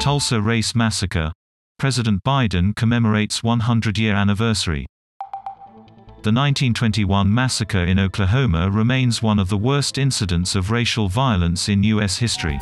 Tulsa Race Massacre. President Biden commemorates 100-year anniversary. The 1921 massacre in Oklahoma remains one of the worst incidents of racial violence in U.S. history.